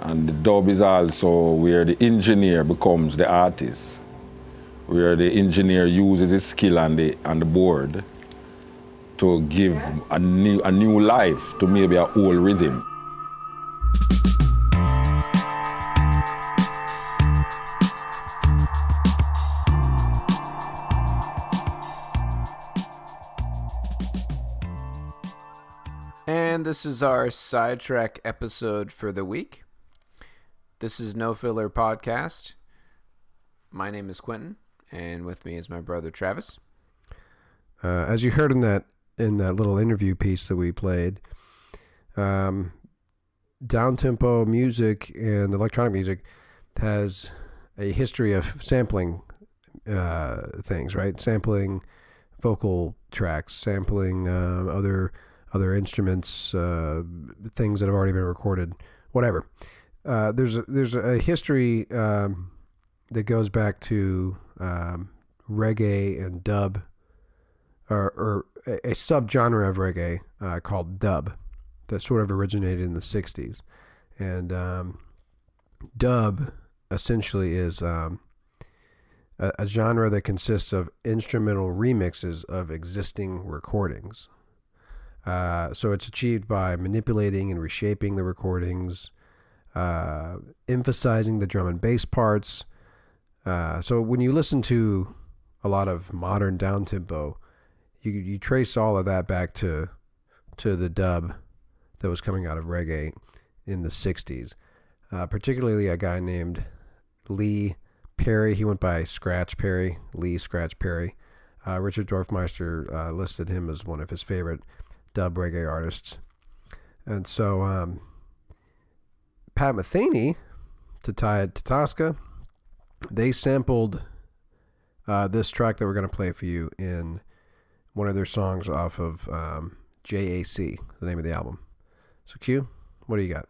And the dub is also where the engineer becomes the artist, where the engineer uses his skill on the, on the board to give a new, a new life to maybe a old rhythm. And this is our sidetrack episode for the week. This is No Filler Podcast. My name is Quentin, and with me is my brother Travis. Uh, as you heard in that in that little interview piece that we played, um, down tempo music and electronic music has a history of sampling uh, things, right? Sampling vocal tracks, sampling uh, other other instruments, uh, things that have already been recorded, whatever. Uh, there's a, there's a history um, that goes back to um, reggae and dub, or, or a, a subgenre of reggae uh, called dub that sort of originated in the 60s. And um, dub essentially is um, a, a genre that consists of instrumental remixes of existing recordings. Uh, so it's achieved by manipulating and reshaping the recordings, uh, emphasizing the drum and bass parts. Uh, so when you listen to a lot of modern down tempo, you you trace all of that back to to the dub that was coming out of reggae in the '60s. Uh, particularly a guy named Lee Perry. He went by Scratch Perry, Lee Scratch Perry. Uh, Richard Dorfmeister uh, listed him as one of his favorite dub reggae artists. And so um, Pat Metheny, to tie it to Tosca, they sampled uh, this track that we're going to play for you in one of their songs off of um, JAC, the name of the album. So, Q, what do you got?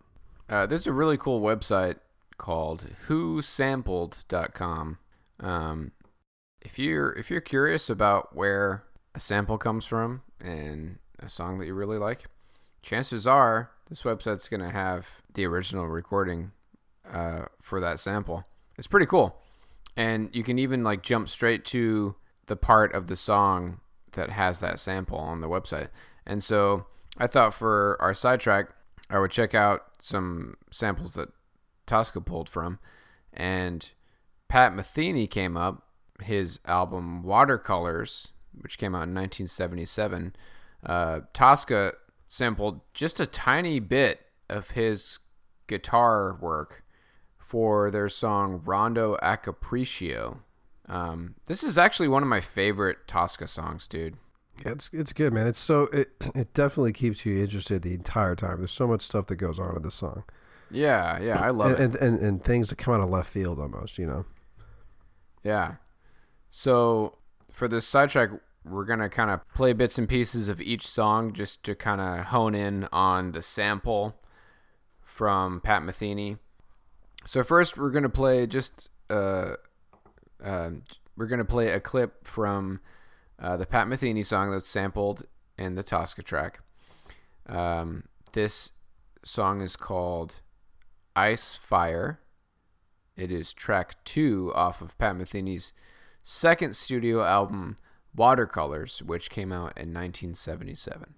Uh, there's a really cool website called whosampled.com. Um, if you're if you're curious about where a sample comes from and a song that you really like, chances are this website's going to have the original recording uh, for that sample. It's pretty cool. And you can even like jump straight to the part of the song that has that sample on the website. And so I thought for our sidetrack, I would check out some samples that Tosca pulled from. And Pat Metheny came up. His album Watercolors, which came out in 1977, uh, Tosca sampled just a tiny bit of his guitar work for their song Rondo Acapricio. Um, this is actually one of my favorite Tosca songs, dude. Yeah, it's it's good, man. It's so it it definitely keeps you interested the entire time. There's so much stuff that goes on in this song. Yeah, yeah, I love and, it. And, and and things that come out of left field almost, you know. Yeah. So for this sidetrack, we're gonna kind of play bits and pieces of each song just to kind of hone in on the sample from Pat Metheny. So first, we're gonna play just uh, uh we're gonna play a clip from uh, the Pat Metheny song that's sampled in the Tosca track. Um, this song is called Ice Fire. It is track two off of Pat Metheny's second studio album, Watercolors, which came out in 1977.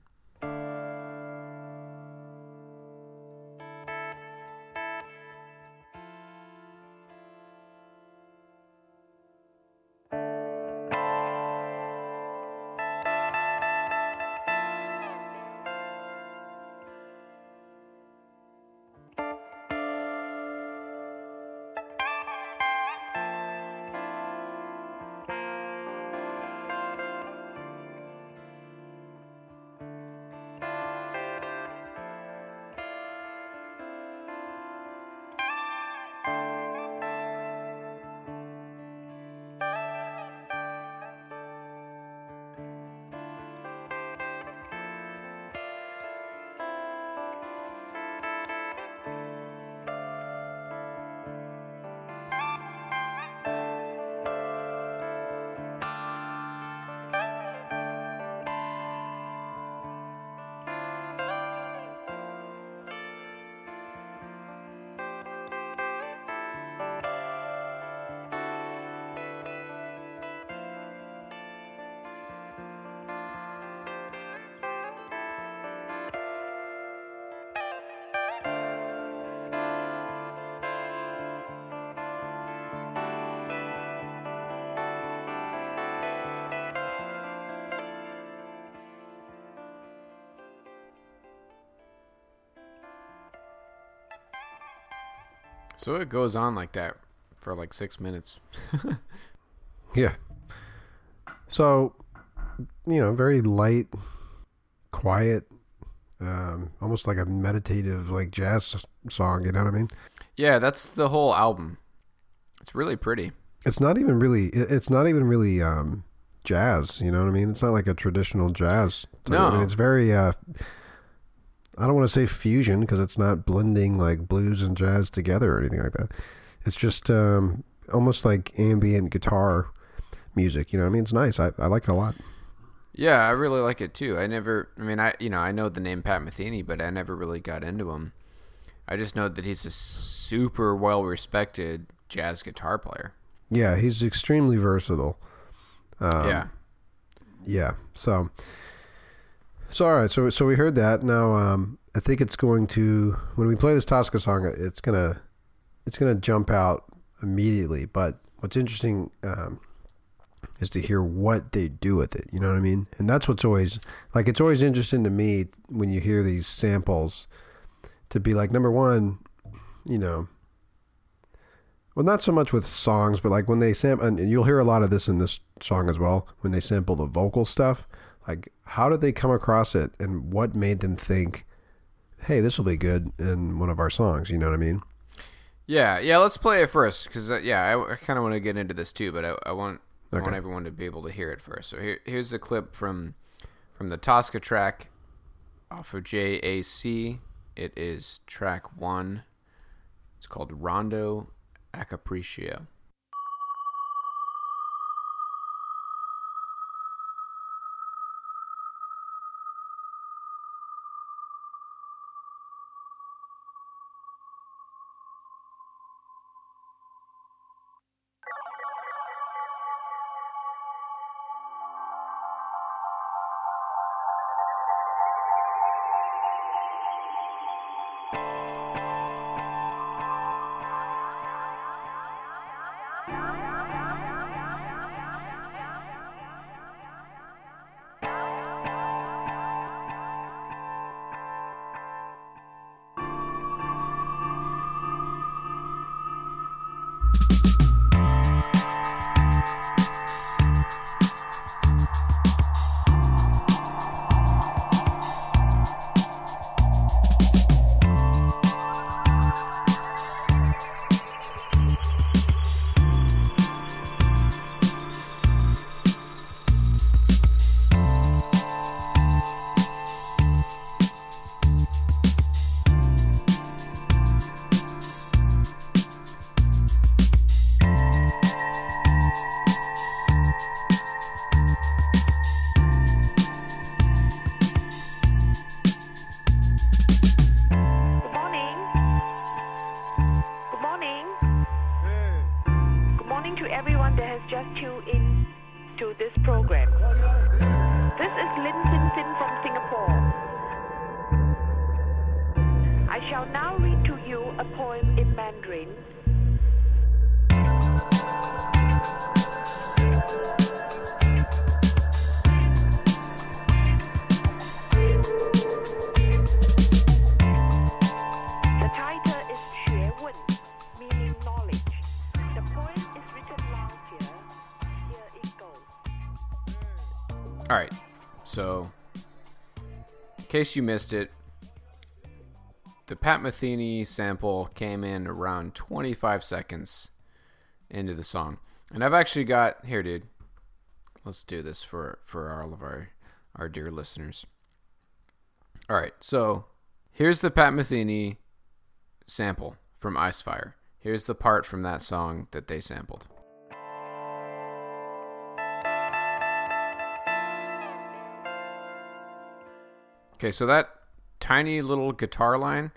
So it goes on like that for like six minutes. Yeah. So, you know, very light, quiet, um, almost like a meditative, like jazz song. You know what I mean? Yeah, that's the whole album. It's really pretty. It's not even really. It's not even really um, jazz. You know what I mean? It's not like a traditional jazz. type. I mean, No. it's very. Uh, I don't want to say fusion because it's not blending like blues and jazz together or anything like that. It's just um, almost like ambient guitar music. You know what I mean? It's nice. I, I like it a lot. Yeah, I really like it too. I never, I mean, I you know I know the name Pat Metheny, but I never really got into him. I just know that he's a super well respected jazz guitar player. Yeah, he's extremely versatile. Um, yeah, Yeah. So, so all right. So so we heard that. Now, um, I think it's going to when we play this Tosca song, it's gonna it's gonna jump out immediately. But what's interesting um, is to hear what they do with it. You know what I mean? And that's what's always like. It's always interesting to me when you hear these samples to be like number one, you know. Well, not so much with songs, but like when they sample, and you'll hear a lot of this in this song as well. When they sample the vocal stuff, like how did they come across it, and what made them think, "Hey, this will be good in one of our songs." You know what I mean? yeah, yeah. Let's play it first because uh, yeah, I, I kind of want to get into this too, but I, I want I want everyone to be able to hear it first. So here, here's a clip from from the Tosca track off of JAC. It is track one. It's called Rondo a case you missed it, the Pat Metheny sample came in around 25 seconds into the song, and I've actually got here, dude. Let's do this for for all of our our dear listeners. All right. So, here's the Pat Metheny sample from Icefire. Here's the part from that song that they sampled. Okay, so that tiny little guitar line,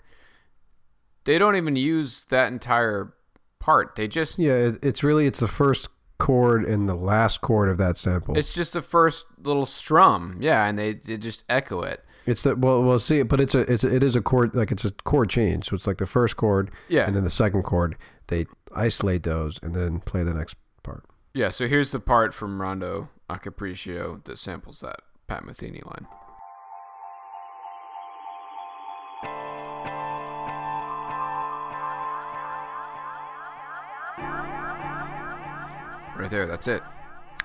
they don't even use that entire part. They just Yeah, it's really it's the first chord and the last chord of that sample. it's just the first little strum. Yeah, and they, they just echo it. It's the well, we'll see, but it's a it's a, it is a chord like it's a chord change. So it's like the first chord, Yeah. and then the second chord. They isolate those and then play the next part. Yeah, so here's the part from Rondo Acapricio that samples that Pat Metheny line. Right there. That's it.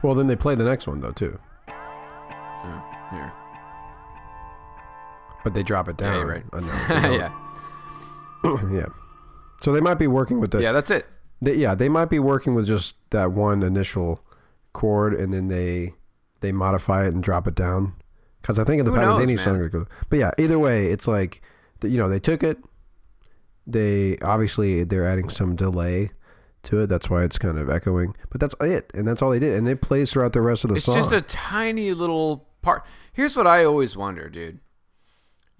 Well, then they play the next one though too, Oh, here. but they drop it Yeah, down. you're right. Yeah. yeah. So they might be working with the Yeah, that's it. They, yeah, they might be working with just that one initial chord, and then they they modify it and drop it down. Because I think in the Who Pat knows, Metheny man? song, goes. But yeah, either way, it's like you know they took it. They obviously they're adding some delay to it. That's why it's kind of echoing. But that's it, and that's all they did, and it plays throughout the rest of the It's song. It's just a tiny little part. Here's what I always wonder, dude.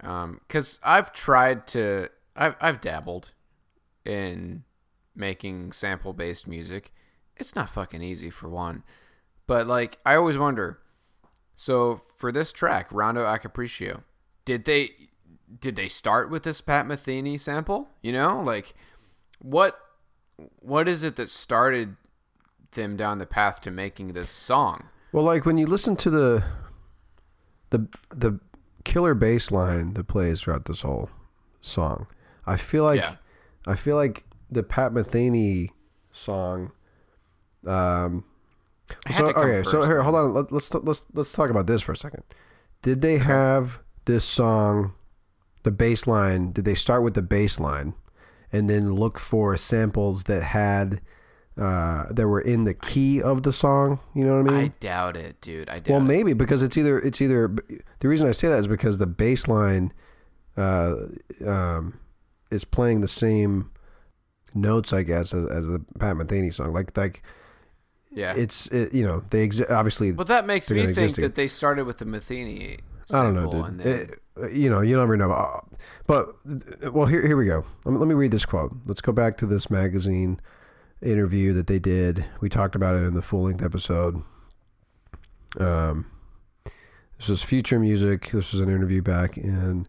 Um, cause I've tried to, I've I've dabbled in making sample based music. It's not fucking easy for one, but like I always wonder. So for this track, Rondo Acapricio, did they did they start with this Pat Metheny sample? You know, like what what is it that started them down the path to making this song? Well, like when you listen to the the the killer bass line that plays throughout this whole song, I feel like Yeah. I feel like the Pat Metheny song. Um, so okay, so here, hold on. Let, let's let's let's talk about this for a second. Did they have this song, the bass line? Did they start with the bass line, and then look for samples that had uh, that were in the key of the song? You know what I mean? I doubt it, dude. I doubt Well, it. maybe because it's either it's either the reason I say that is because the bass line uh, um, is playing the same notes, I guess, as, as the Pat Metheny song. Like like Yeah. it's it, you know they exist obviously. but that makes me think that they started with the Metheny. I don't know, dude. It- you know, you never know. Uh, But uh, well, here here we go. Let me, read this quote. Let's go back to this magazine interview that they did. We talked about it in the full length episode. Um, this was Future Music. This was an interview back in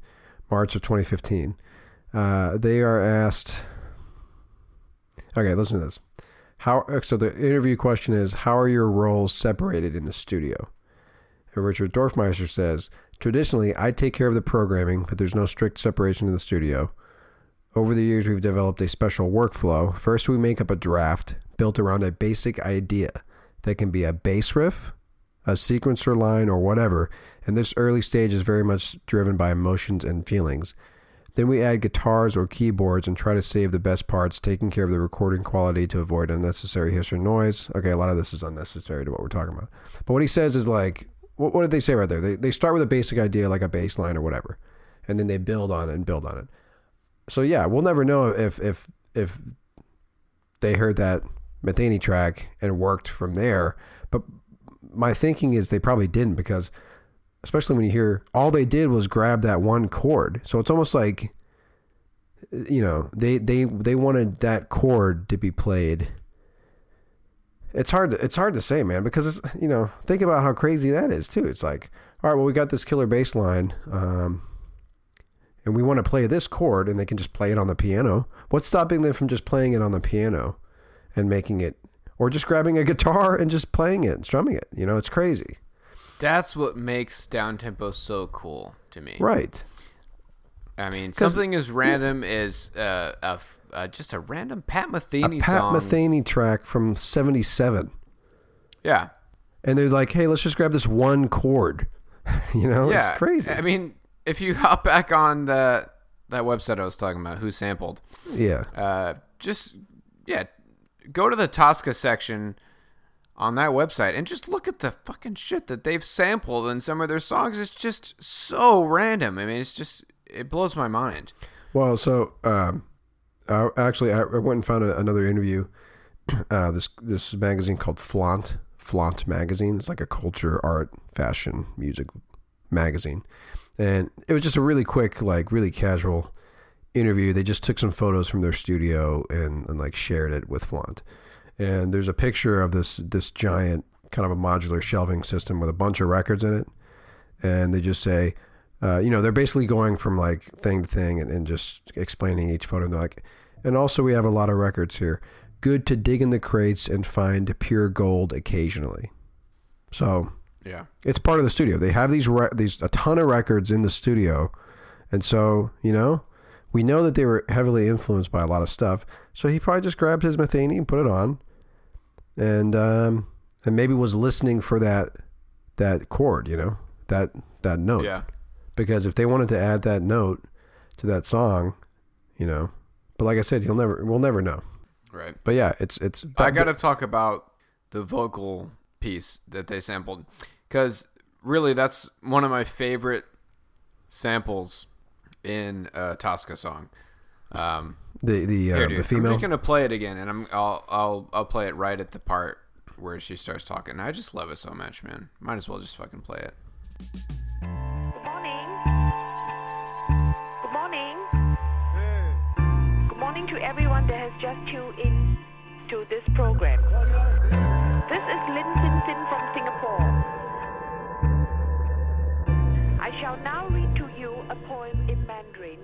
March of 2015. Uh, they are asked. Okay, listen to this. How so? The interview question is: How are your roles separated in the studio? And Richard Dorfmeister says, Traditionally, I take care of the programming, but there's no strict separation in the studio. Over the years, we've developed a special workflow. First, we make up a draft built around a basic idea that can be a bass riff, a sequencer line, or whatever. And this early stage is very much driven by emotions and feelings. Then we add guitars or keyboards and try to save the best parts, taking care of the recording quality to avoid unnecessary hiss or noise. Okay, a lot of this is unnecessary to what we're talking about. But what he says is like, what, what did they say right there? They, they start with a basic idea, like a baseline or whatever, and then they build on it and build on it. So yeah, we'll never know if if if they heard that Metheny track and worked from there. But my thinking is they probably didn't because especially when you hear all they did was grab that one chord. So it's almost like you know, they they they wanted that chord to be played. It's hard to, it's hard to say, man, because it's you know, think about how crazy that is too. It's like, all right, well we got this killer bass line um and we want to play this chord and they can just play it on the piano. What's stopping them from just playing it on the piano and making it or just grabbing a guitar and just playing it, and strumming it. You know, it's crazy. that's what makes down tempo so cool to me. Right. I mean, something as random as uh, a uh, just a random Pat Metheny A Pat song. Metheny track from 77. Yeah. And they're like, "Hey, let's just grab this one chord." you know, yeah. it's crazy. I mean, if you hop back on the that website I was talking about, who sampled, yeah. uh, just yeah, go to the Tosca section on that website and just look at the fucking shit that they've sampled in some of their songs. It's just so random. I mean, it's just it blows my mind. Well, so um, I, actually, I went and found a, another interview. Uh, this this magazine called Flaunt Flaunt magazine. It's like a culture, art, fashion, music magazine, and it was just a really quick, like really casual interview. They just took some photos from their studio and, and like shared it with Flaunt. And there's a picture of this this giant kind of a modular shelving system with a bunch of records in it, and they just say, uh, you know, they're basically going from like thing to thing and, and just explaining each photo. And they're like, and also we have a lot of records here. Good to dig in the crates and find pure gold occasionally. So Yeah. it's part of the studio. They have these re- these a ton of records in the studio, and so you know, we know that they were heavily influenced by a lot of stuff. So he probably just grabbed his Metheny and put it on, and um, and maybe was listening for that that chord, you know, that that note. Yeah. Because if they wanted to add that note to that song, you know, but like I said, you'll never, we'll never know. Right. But yeah, it's it's. I got to talk about the vocal piece that they sampled because really that's one of my favorite samples in a Tosca song. Um, the the uh, here, the I'm just gonna play it again, and I'm I'll I'll I'll play it right at the part where she starts talking. I just love it so much, man. Might as well just fucking play it. Just tuned in to this program. This is Lin Sin Sin from Singapore. I shall now read to you a poem in Mandarin.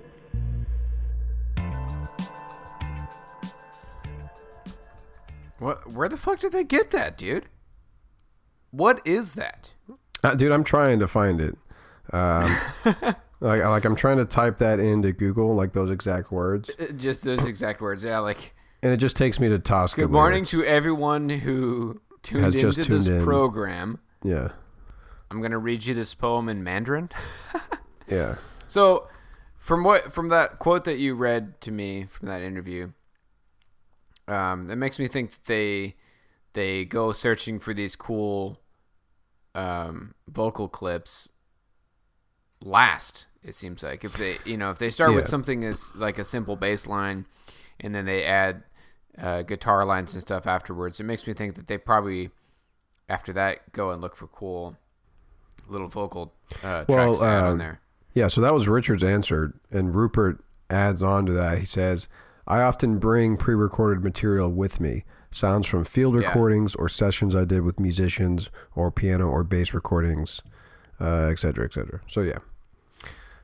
What? Where the fuck did they get that, dude? What is that? Uh, dude, I'm trying to find it. Um, like like I'm trying to type that into Google, like those exact words, Uh, Just those exact words. Yeah, like and it just takes me to Tosca. good morning lyrics. to everyone who tuned Has into just tuned this in. program. Yeah, I'm gonna read you this poem in Mandarin. yeah. So, from what from that quote that you read to me from that interview, um, that makes me think that they they go searching for these cool um, vocal clips last. It seems like if they you know if they start with something as like a simple bass line, and then they add uh, guitar lines and stuff afterwards, it makes me think that they probably after that go and look for cool little vocal uh, Well, tracks uh, on there. Yeah, so that was Richard's answer, and Rupert adds on to that. He says, "I often bring pre-recorded material with me, sounds from field Yeah. recordings or sessions I did with musicians, or piano or bass recordings, uh, et cetera, et cetera." So yeah,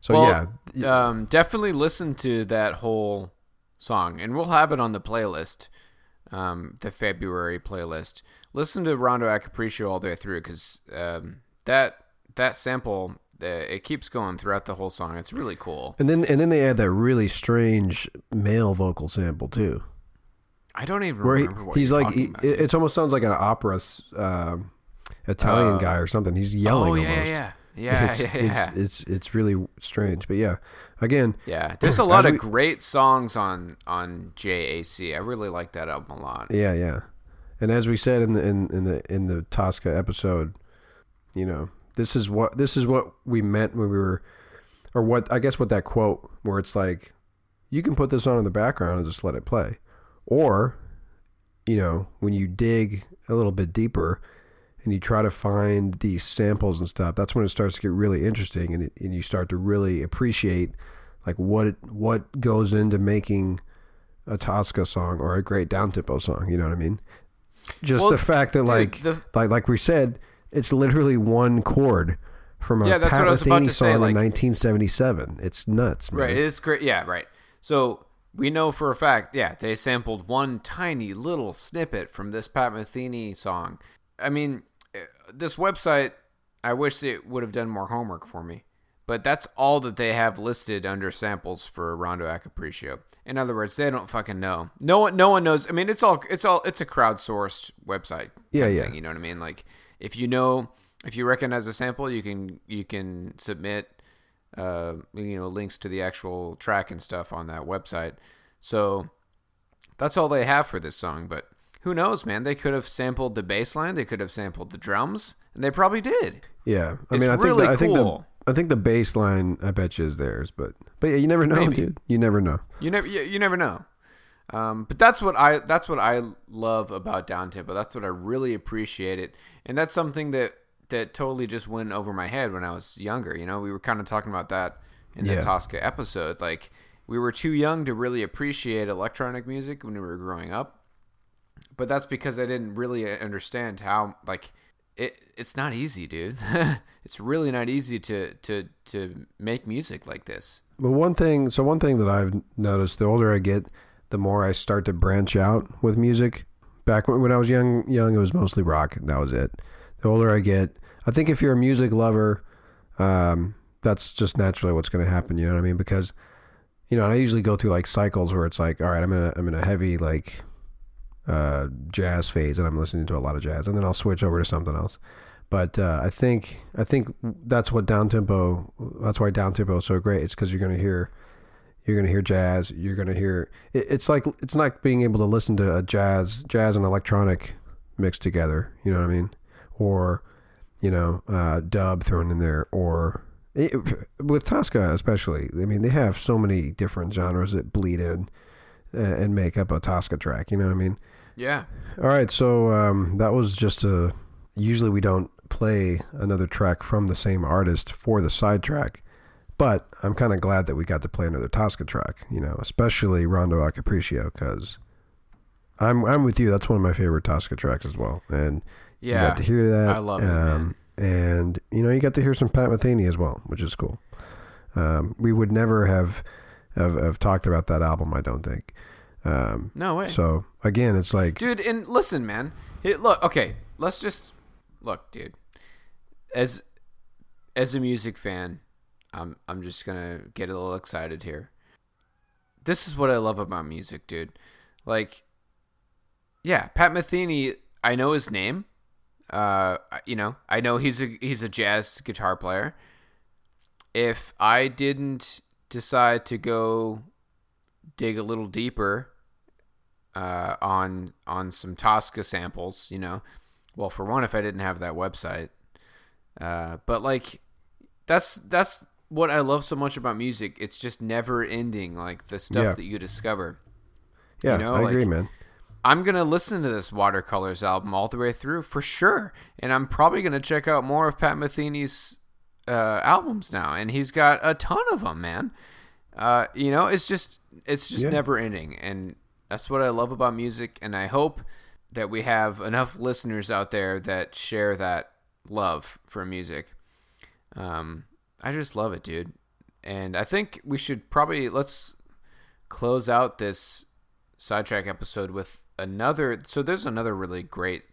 so Well, yeah, um, definitely listen to that whole song, and we'll have it on the playlist, um, the February playlist. Listen to Rondo Acapricio all the way through because um, that that sample uh, it keeps going throughout the whole song. It's really cool. and then and then they add that really strange male vocal sample too, I don't even where he, remember what he's like, he, it, almost sounds like an opera um, Italian Uh, guy or something. He's yelling oh yeah, almost. yeah, yeah, it's, yeah, yeah. It's, it's it's really strange, but yeah, again, Yeah, there's a lot of we- great songs on on JAC. I really like that album a lot. Yeah, yeah. And as we said in the in, in the in the Tosca episode, you know, this is what this is what we meant when we were or what I guess what that quote where it's like you can put this on in the background and just let it play. Or, you know, when you dig a little bit deeper and you try to find these samples and stuff, that's when it starts to get really interesting and, it, and you start to really appreciate like what it, what goes into making a Tosca song or a great down tempo song. You know what I mean? Just Well, the fact that dude, like the- like like we said, it's literally one chord from a Yeah, that's Pat what I was about Metheny to say, song like- in 1977. It's nuts, man. Right, it is great. Yeah, right. So we know for a fact, yeah, they sampled one tiny little snippet from this Pat Metheny song. I mean, this website, I wish it would have done more homework for me. But that's all that they have listed under samples for Rondo Acapricio. In other words, they don't fucking know. No one, no one knows. I mean, it's all, it's all, it's a crowdsourced website. Yeah, yeah. thing, you know what I mean? Like, if you know, if you recognize a sample, you can, you can submit uh, you know, links to the actual track and stuff on that website. So that's all they have for this song. But who knows, man? They could have sampled the bass line, they could have sampled the drums, and they probably did. Yeah, I It's mean, I think really the, I think cool. the I think the bass line I bet you is theirs, but but yeah, you never know, Maybe. dude. You never know. You never, you, you never know. Um, but that's what I that's what I love about down tempo. That's what I really appreciate it, and that's something that that totally just went over my head when I was younger. You know, we were kind of talking about that in the Yeah. Tosca episode. Like we were too young to really appreciate electronic music when we were growing up, but that's because I didn't really understand how like it. It's not easy, dude. it's really not easy to to to make music like this. But one thing, so one thing that I've noticed, the older I get, the more I start to branch out with music. Back when, when I was young, young, it was mostly rock, and that was it. The older I get, I think if you're a music lover, um, that's just naturally what's going to happen. You know what I mean? Because, you know, and I usually go through like cycles where it's like, all right, I'm in a, I'm in a heavy like, uh, jazz phase, and I'm listening to a lot of jazz, and then I'll switch over to something else. But uh, I think I think that's what down tempo. That's why down tempo is so great. It's because you're gonna hear you're gonna hear jazz. You're gonna hear it, it's like it's like being able to listen to a jazz jazz and electronic mixed together. You know what I mean? Or you know, uh, dub thrown in there, or it, with Tosca especially. I mean, they have so many different genres that bleed in and make up a Tosca track. You know what I mean? Yeah. All right, so um, that was just a. Usually we don't play another track from the same artist for the side track, but I'm kind of glad that we got to play another Tosca track. You know, especially Rondo Acapricio, because I'm I'm with you. That's one of my favorite Tosca tracks as well, and Yeah. you got to hear that. I love it, man. And you know, you got to hear some Pat Metheny as well, which is cool. Um, we would never have, have have talked about that album, I don't think. Um, No way. so again, it's like dude and listen man. It, look okay let's just look dude. As as a music fan i'm i'm just gonna get a little excited here. This is what i love about music dude. Like yeah pat metheny i know his name. Uh you know i know he's a he's a jazz guitar player. If i didn't decide to go dig a little deeper uh, on on some Tosca samples, you know. Well, for one, if I didn't have that website, uh, but like that's that's what I love so much about music. It's just never ending, like the stuff Yeah. that you discover. yeah, know, I agree, man. I'm gonna listen to this Watercolors album all the way through for sure, and I'm probably gonna check out more of Pat Metheny's uh, albums now, and he's got a ton of them, man. Uh, you know, it's just it's just Yeah. never ending, and that's what I love about music. And I hope that we have enough listeners out there that share that love for music. Um, I just love it, dude. And I think we should probably let's close out this sidetrack episode with another. So there's another really great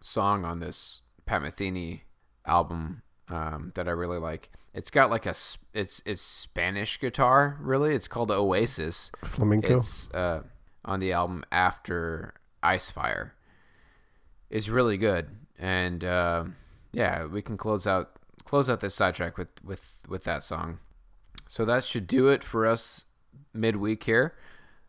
song on this Pat Metheny album um, that I really like. It's got like a it's it's Spanish guitar really. It's called Oasis. Flamenco. It's uh, on the album after Ice Fire. It's really good, and uh, yeah, we can close out close out this sidetrack with with with that song. So that should do it for us midweek here.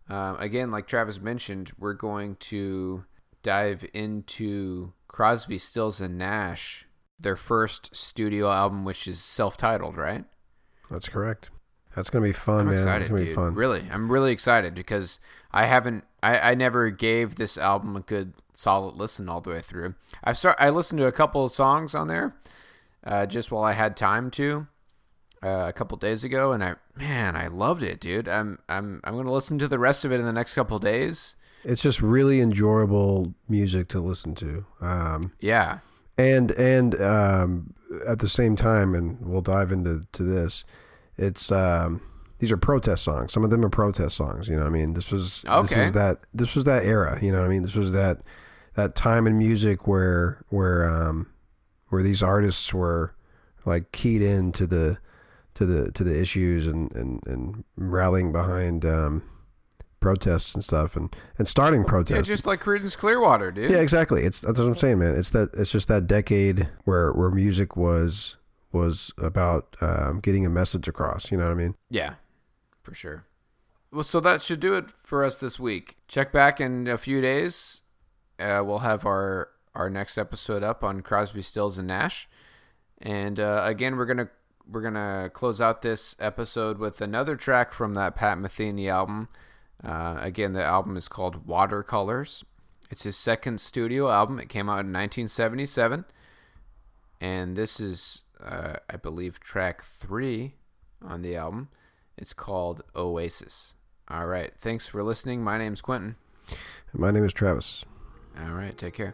Um, again, like Travis mentioned, we're going to dive into Crosby, Stills, and Nash, their first studio album, which is self-titled, right? That's correct. That's gonna be fun, I'm man. excited, It's gonna dude. be fun. Really, I'm really excited because I haven't, I, I never gave this album a good solid listen all the way through. I've start, I listened to a couple of songs on there, uh, just while I had time to, uh, a couple days ago, and I, man, I loved it, dude. I'm, I'm, I'm gonna listen to the rest of it in the next couple of days. It's just really enjoyable music to listen to. Um, Yeah, and and um, at the same time, and we'll dive into to this. It's um, these are protest songs. Some of them are protest songs. You know, what I mean, this was this Okay. was that this was that era. You know, what I mean, this was that that time in music where where um, where these artists were like keyed into the to the to the issues and and, and rallying behind um, protests and stuff and and starting protests. yeah, just like Creedence Clearwater, dude. Yeah, exactly. It's that's what I'm saying, man. It's that it's just that decade where where music was was about um, getting a message across. You know what I mean? Yeah, for sure. Well, so that should do it for us this week. Check back in a few days. Uh, we'll have our our next episode up on Crosby, Stills, and Nash. And uh, again, we're gonna we're gonna close out this episode with another track from that Pat Metheny album. Uh, again, the album is called Watercolors. It's his second studio album. It came out in 1977, and this is, uh, I believe, track three on the album. It's called Oasis. All right. Thanks for listening. My name's Quentin. My name is Travis. All right. Take care.